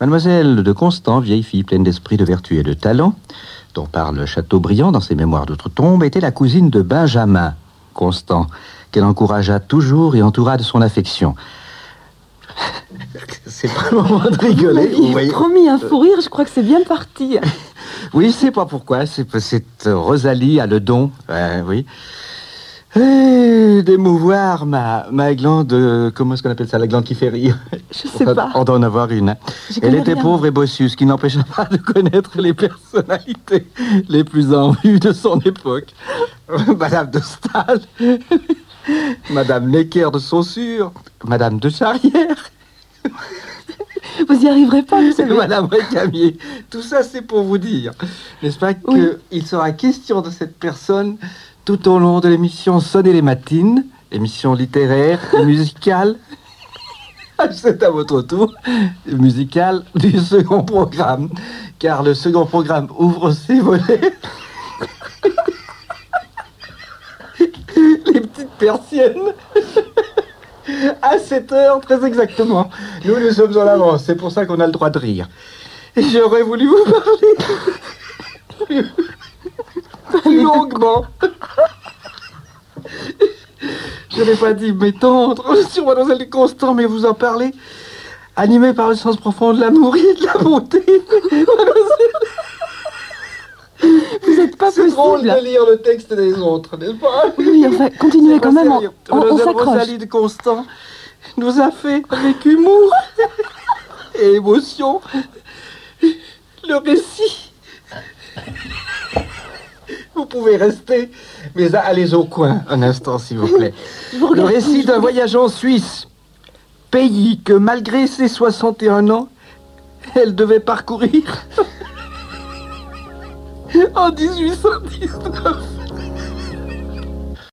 Mademoiselle de Constant, vieille fille pleine d'esprit, de vertu et de talent, dont parle Chateaubriand dans ses mémoires d'outre-tombe, était la cousine de Benjamin Constant, qu'elle encouragea toujours et entoura de son affection. C'est pas le moment de rigoler, vous Il voyez. promis un fou rire, je crois que c'est bien parti. Oui, c'est pas pourquoi. C'est Rosalie a le don, euh, oui, d'émouvoir ma, ma glande. euh, comment est-ce qu'on appelle ça, la glande qui fait rire? Je sais pas. On doit en avoir une. hein. Elle était rien. pauvre et bossue, ce qui n'empêcha pas de connaître les personnalités les plus en vue de son époque. Madame de Stahl, Madame Necker de Saussure, Madame de Charrière, Vous y arriverez pas, savez. Madame Récamier. Tout ça, c'est pour vous dire, n'est-ce pas, Oui. qu'il sera question de cette personne tout au long de l'émission Sonner les matines, émission littéraire et musicale. C'est à votre tour, musicale du second programme, car le second programme ouvre ses volets. les petites persiennes. À 7 heures, très exactement. Nous, nous sommes en avance, c'est pour ça qu'on a le droit de rire. Et j'aurais voulu vous parler plus longuement. Je n'ai pas dit m'étendre sur Mademoiselle de Constant, mais vous en parlez. Animé par le sens profond de l'amour et de la bonté. Vous n'êtes pas C'est drôle de lire le texte des autres, n'est-ce pas Oui, enfin, continuez quand même. Sérieux. on- on s'accroche. Rosalie Constant nous a fait avec humour et émotion le récit. Vous pouvez rester, mais allez au coin un instant, s'il vous plaît. Vous Le récit d'un voyage en Suisse, pays que malgré ses 61 ans, elle devait parcourir en 1819.